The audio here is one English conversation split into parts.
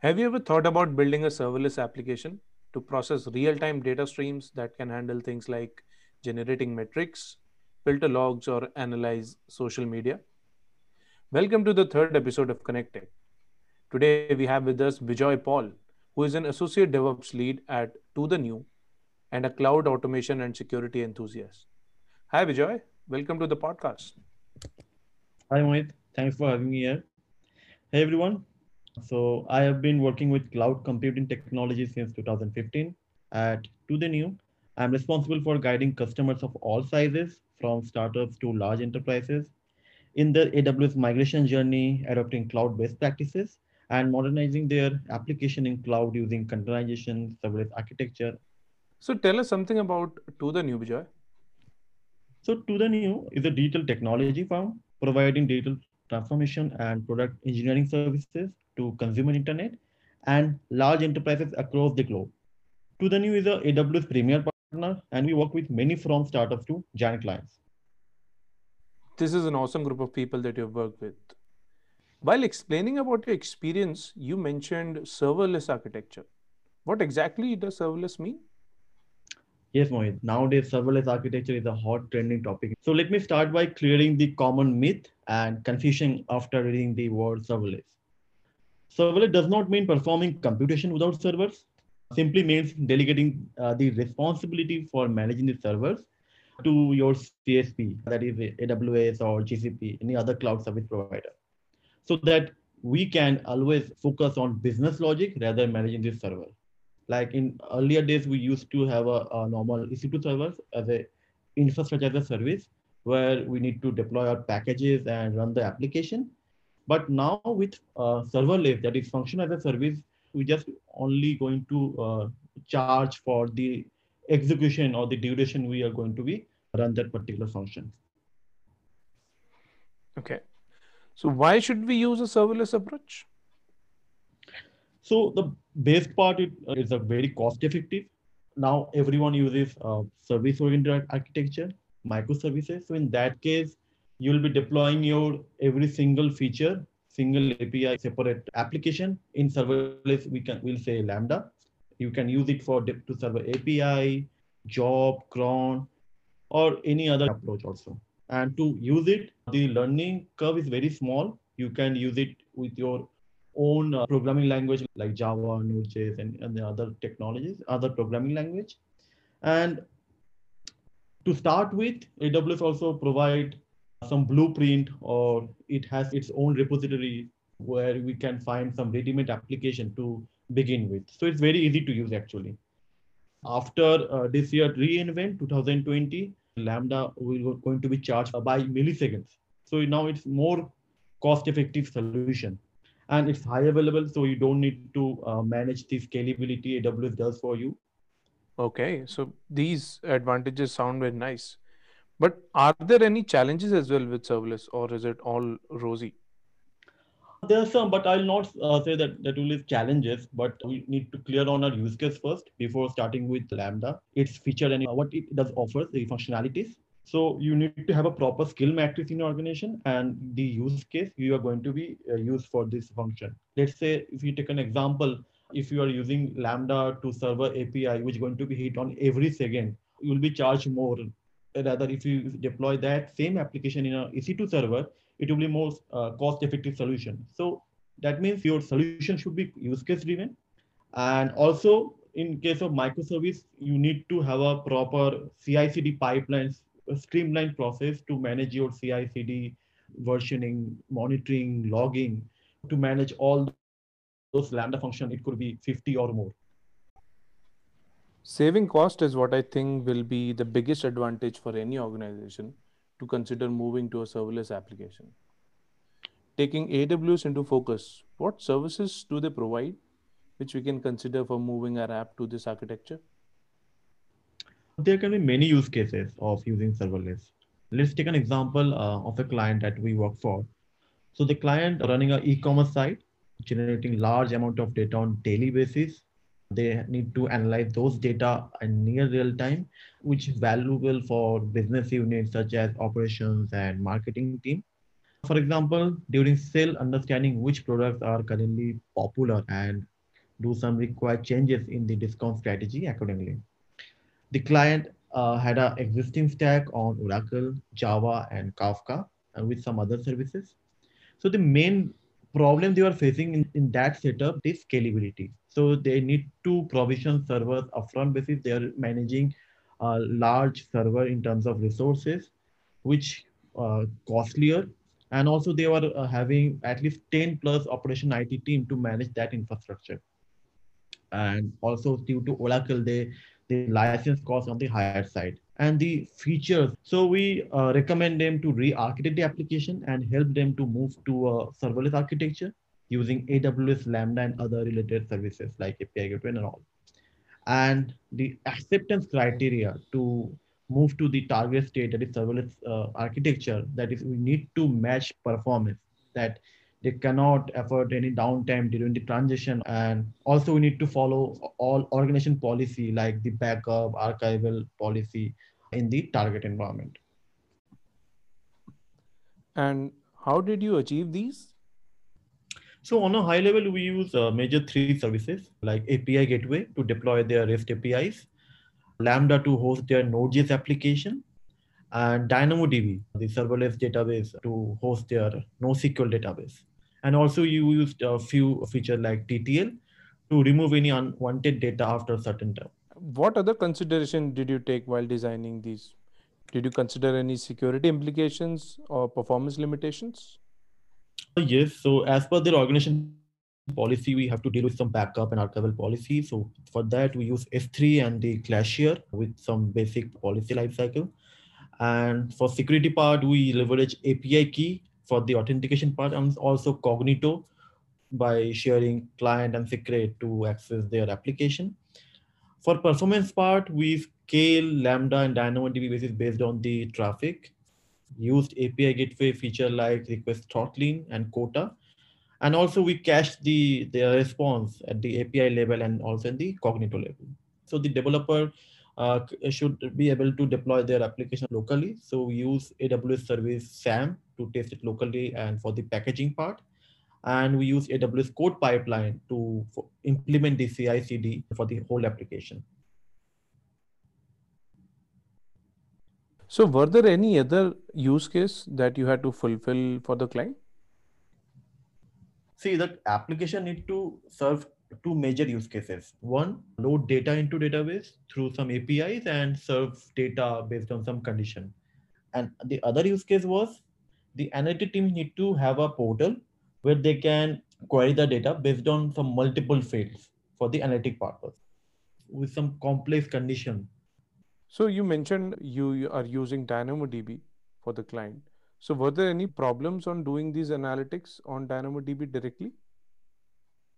Have you ever thought about building a serverless application to process real time data streams that can handle things like generating metrics, filter logs, or analyze social media? Welcome to the third episode of Connected. Today we have with us Vijay Paul, who is an associate DevOps lead at To The New and a cloud automation and security enthusiast. Hi, Vijay. Welcome to the podcast. Hi, Mohit. Thanks for having me here. Hey, everyone. So I have been working with cloud computing technology since 2015 at To The New. I'm responsible for guiding customers of all sizes, from startups to large enterprises, in their AWS migration journey, adopting cloud-based practices, and modernizing their application in cloud using containerization, serverless architecture. So tell us something about To The New, Vijay. So To The New is a digital technology firm providing digital transformation and product engineering services to consumer internet and large enterprises across the globe. To the new is a AWS premier partner, and we work with many from startups to giant clients. This is an awesome group of people that you've worked with. While explaining about your experience, you mentioned serverless architecture. What exactly does serverless mean? Yes, Mohit. Nowadays, serverless architecture is a hot trending topic. So let me start by clearing the common myth and confusion after reading the word serverless. Serverless does not mean performing computation without servers. Simply means delegating uh, the responsibility for managing the servers to your CSP, that is AWS or GCP, any other cloud service provider, so that we can always focus on business logic rather than managing this server. Like in earlier days, we used to have a, a normal EC2 servers as a infrastructure as a service where we need to deploy our packages and run the application. But now with uh, serverless, that is function as a service, we just only going to uh, charge for the execution or the duration we are going to be run that particular function. Okay. So why should we use a serverless approach? So the best part it, uh, is a very cost effective. Now everyone uses uh, service oriented architecture, microservices. So in that case, you'll be deploying your every single feature, single API separate application in serverless. We can we'll say Lambda. You can use it for to server API, job, cron, or any other approach also. And to use it, the learning curve is very small. You can use it with your own uh, programming language like Java, Node.js, and, and the other technologies, other programming language. And to start with, AWS also provide some blueprint or it has its own repository where we can find some ready-made application to begin with. So it's very easy to use actually. After uh, this year reInvent 2020, Lambda will going to be charged by milliseconds. So now it's more cost-effective solution and it's high available so you don't need to uh, manage the scalability aws does for you okay so these advantages sound very nice but are there any challenges as well with serverless or is it all rosy there are some but i'll not uh, say that that will is challenges but we need to clear on our use case first before starting with lambda its feature and what it does offers the functionalities so you need to have a proper skill matrix in your organization and the use case you are going to be uh, used for this function. Let's say if you take an example, if you are using Lambda to server API, which is going to be hit on every second, you will be charged more. Rather, if you deploy that same application in a EC2 server, it will be more uh, cost-effective solution. So that means your solution should be use case driven. And also in case of microservice, you need to have a proper CI/CD pipelines a streamlined process to manage your CI CD versioning, monitoring, logging, to manage all those Lambda function. It could be 50 or more. Saving cost is what I think will be the biggest advantage for any organization to consider moving to a serverless application. Taking AWS into focus, what services do they provide which we can consider for moving our app to this architecture? there can be many use cases of using serverless. Let's take an example uh, of a client that we work for. So the client running an e-commerce site, generating large amount of data on daily basis. They need to analyze those data in near real time, which is valuable for business units such as operations and marketing team. For example, during sale, understanding which products are currently popular and do some required changes in the discount strategy accordingly. The client uh, had an existing stack on Oracle, Java, and Kafka, and uh, with some other services. So the main problem they are facing in, in that setup is scalability. So they need to provision servers upfront basis. They are managing a large server in terms of resources, which uh, costlier. And also they were uh, having at least 10 plus operation IT team to manage that infrastructure. And also due to Oracle, they the license cost on the higher side and the features. So we uh, recommend them to re-architect the application and help them to move to a serverless architecture using AWS Lambda and other related services like API Gateway and all. And the acceptance criteria to move to the target state that is serverless uh, architecture, that is we need to match performance that they cannot afford any downtime during the transition. And also we need to follow all organization policy like the backup archival policy in the target environment. And how did you achieve these? So on a high level we use uh, major three services like api gateway to deploy their rest apis lambda to host their node.js application and DynamoDB, the serverless database to host their NoSQL database. And also you used a few features like TTL to remove any unwanted data after a certain time. What other consideration did you take while designing these? Did you consider any security implications or performance limitations? Uh, yes. So as per the organization policy, we have to deal with some backup and archival policy. So for that, we use S3 and the Glacier with some basic policy lifecycle. And for security part, we leverage API key for the authentication part and also Cognito by sharing client and secret to access their application. For performance part, we scale Lambda and DynamoDB basis based on the traffic, used API gateway feature like request throttling and quota. And also we cache the, the response at the API level and also in the Cognito level. So the developer uh, should be able to deploy their application locally. So we use AWS service SAM to test it locally and for the packaging part. And we use AWS code pipeline to implement the CI CD for the whole application. So were there any other use case that you had to fulfill for the client? See that application need to serve two major use cases. One, load data into database through some APIs and serve data based on some condition. And the other use case was the analytic team need to have a portal where they can query the data based on some multiple fields for the analytic purpose with some complex condition. So you mentioned you are using DynamoDB for the client. So were there any problems on doing these analytics on DynamoDB directly?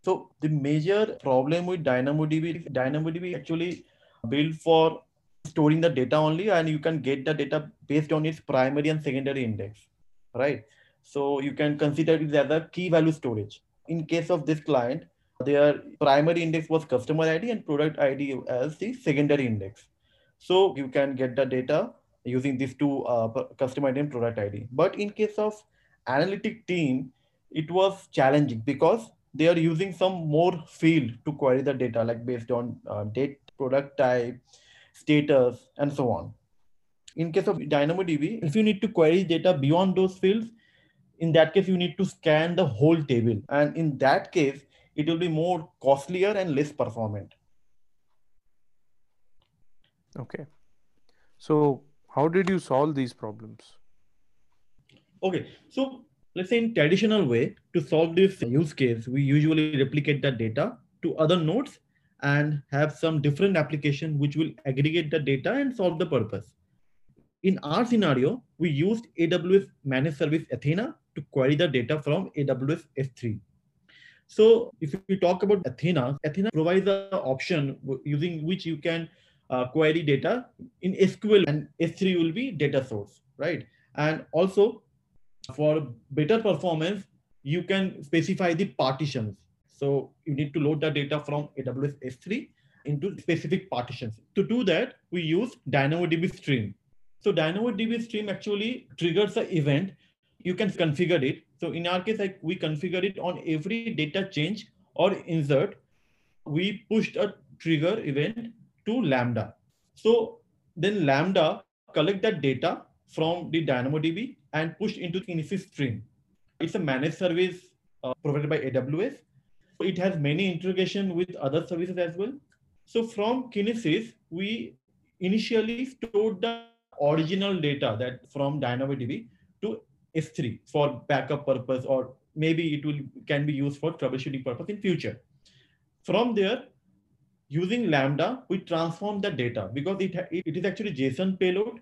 So the major problem with DynamoDB DynamoDB actually built for storing the data only and you can get the data based on its primary and secondary index, right? So you can consider it as a key value storage. In case of this client, their primary index was customer ID and product ID as the secondary index. So you can get the data using these two uh, customer ID and product ID. But in case of analytic team, it was challenging because they are using some more field to query the data, like based on uh, date, product type, status, and so on. In case of DynamoDB, if you need to query data beyond those fields, in that case, you need to scan the whole table. And in that case, it will be more costlier and less performant. Okay. So how did you solve these problems? Okay. So let's say in traditional way to solve this use case we usually replicate the data to other nodes and have some different application which will aggregate the data and solve the purpose. In our scenario we used aws managed service athena to query the data from aws s3 so if we talk about athena athena provides an option using which you can uh, query data in sql and s3 will be data source right? And also for better performance, you can specify the partitions. So you need to load the data from AWS S3 into specific partitions. To do that, we use DynamoDB stream. So DynamoDB stream actually triggers an event you can configure it. So in our case, like we configure it on every data change or insert, we pushed a trigger event to Lambda. So then Lambda collect that data from the DynamoDB and pushed into Kinesis stream. It's a managed service uh, provided by AWS. It has many integration with other services as well. So from Kinesis, we initially stored the original data that from DynamoDB to S3 for backup purpose, or maybe it will can be used for troubleshooting purpose in future. From there, using Lambda, we transform the data because it, it is actually JSON payload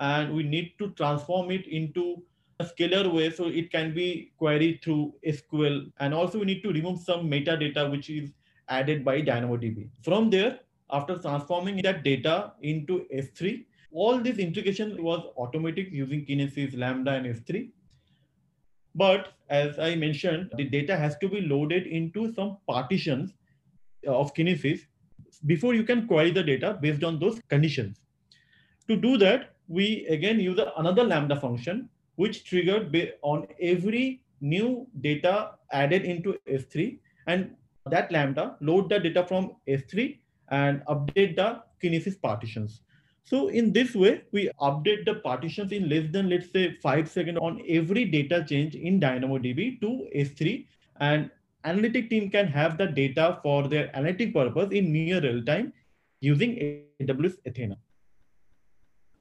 and we need to transform it into a scalar way so it can be queried through SQL. And also we need to remove some metadata which is added by DynamoDB. From there, after transforming that data into S3, all this integration was automatic using Kinesis, Lambda, and S3. But as I mentioned, the data has to be loaded into some partitions of Kinesis before you can query the data based on those conditions. To do that, we again use another Lambda function, which triggered on every new data added into S3. And that Lambda load the data from S3 and update the Kinesis partitions. So in this way, we update the partitions in less than, let's say, five seconds on every data change in DynamoDB to S3. And analytic team can have the data for their analytic purpose in near real time using AWS Athena.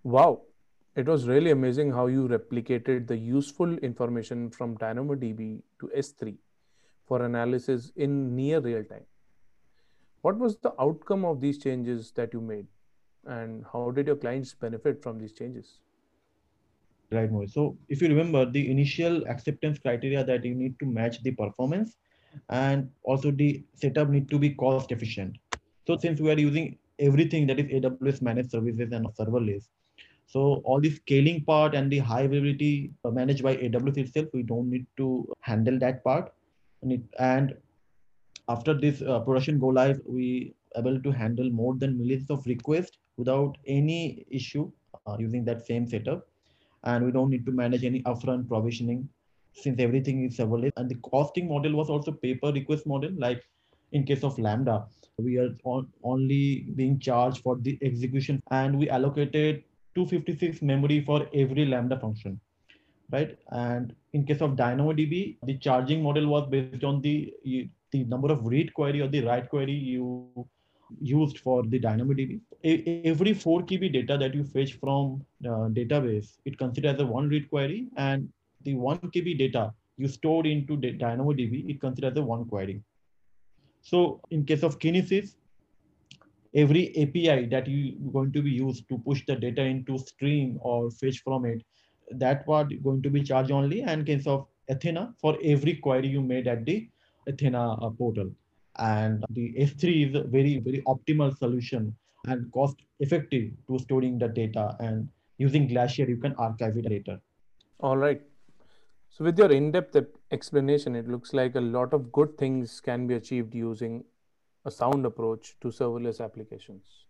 Wow. It was really amazing how you replicated the useful information from DynamoDB to S3 for analysis in near real time. What was the outcome of these changes that you made? And how did your clients benefit from these changes? Right, Mohit. So if you remember the initial acceptance criteria that you need to match the performance and also the setup need to be cost efficient. So since we are using everything that is AWS managed services and serverless, so all the scaling part and the high availability managed by AWS itself, we don't need to handle that part. And after this uh, production go live, we able to handle more than millions of requests without any issue uh, using that same setup. And we don't need to manage any upfront provisioning since everything is serverless. And the costing model was also pay per request model. Like in case of Lambda, we are on, only being charged for the execution and we allocated 256 memory for every Lambda function right? And in case of DynamoDB, the charging model was based on the the number of read query or the write query you used for the DynamoDB. Every 4 KB data that you fetch from uh, database, it considers as a one read query and the 1 KB data you stored into DynamoDB, it considers as a one query. So in case of Kinesis, every API that you going to be used to push the data into stream or fetch from it, that part going to be charged only and case of Athena for every query you made at the Athena uh, portal. And the S3 is a very, very optimal solution and cost effective to storing the data. And using Glacier, you can archive it later. All right. So, with your in depth explanation, it looks like a lot of good things can be achieved using a sound approach to serverless applications.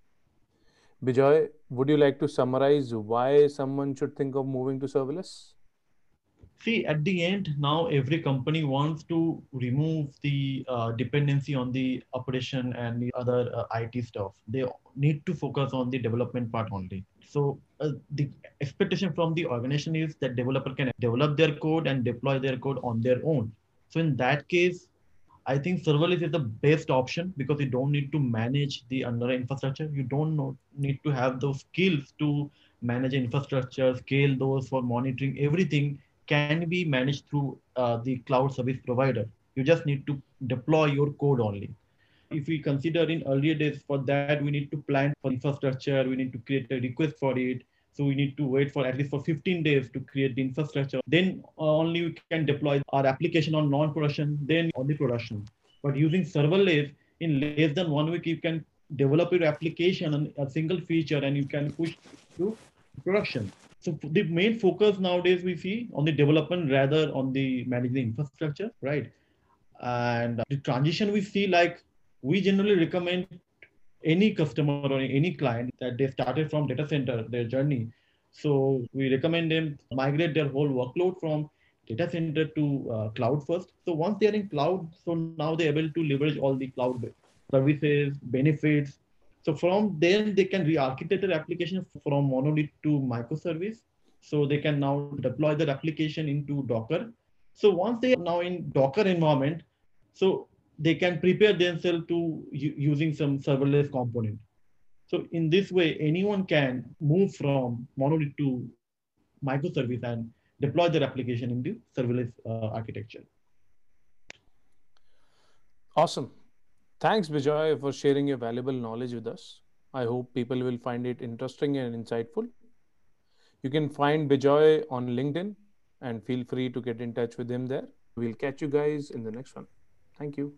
Bijoy, would you like to summarize why someone should think of moving to serverless? see at the end now every company wants to remove the uh, dependency on the operation and the other uh, it stuff they need to focus on the development part only so uh, the expectation from the organization is that developer can develop their code and deploy their code on their own so in that case I think serverless is the best option because you don't need to manage the underlying infrastructure. You don't need to have those skills to manage infrastructure, scale those for monitoring everything can be managed through uh, the cloud service provider. You just need to deploy your code only. If we consider in earlier days, for that, we need to plan for infrastructure, we need to create a request for it. So we need to wait for at least for 15 days to create the infrastructure. Then uh, only we can deploy our application on non-production, then on the production. But using serverless, in less than one week, you can develop your application on a single feature and you can push to production. So the main focus nowadays we see on the development rather on the managing infrastructure, right? And the transition we see like we generally recommend any customer or any client that they started from data center their journey. So we recommend them migrate their whole workload from data center to uh, cloud first. So once they are in cloud, so now they're able to leverage all the cloud services, benefits. So from then they can re-architect their application from monolith to microservice. So they can now deploy their application into Docker. So once they are now in Docker environment, so they can prepare themselves to using some serverless component. So in this way, anyone can move from monolith to microservice and deploy their application in the serverless uh, architecture. Awesome. Thanks, Bijoy, for sharing your valuable knowledge with us. I hope people will find it interesting and insightful. You can find Bijoy on LinkedIn and feel free to get in touch with him there. We'll catch you guys in the next one. Thank you.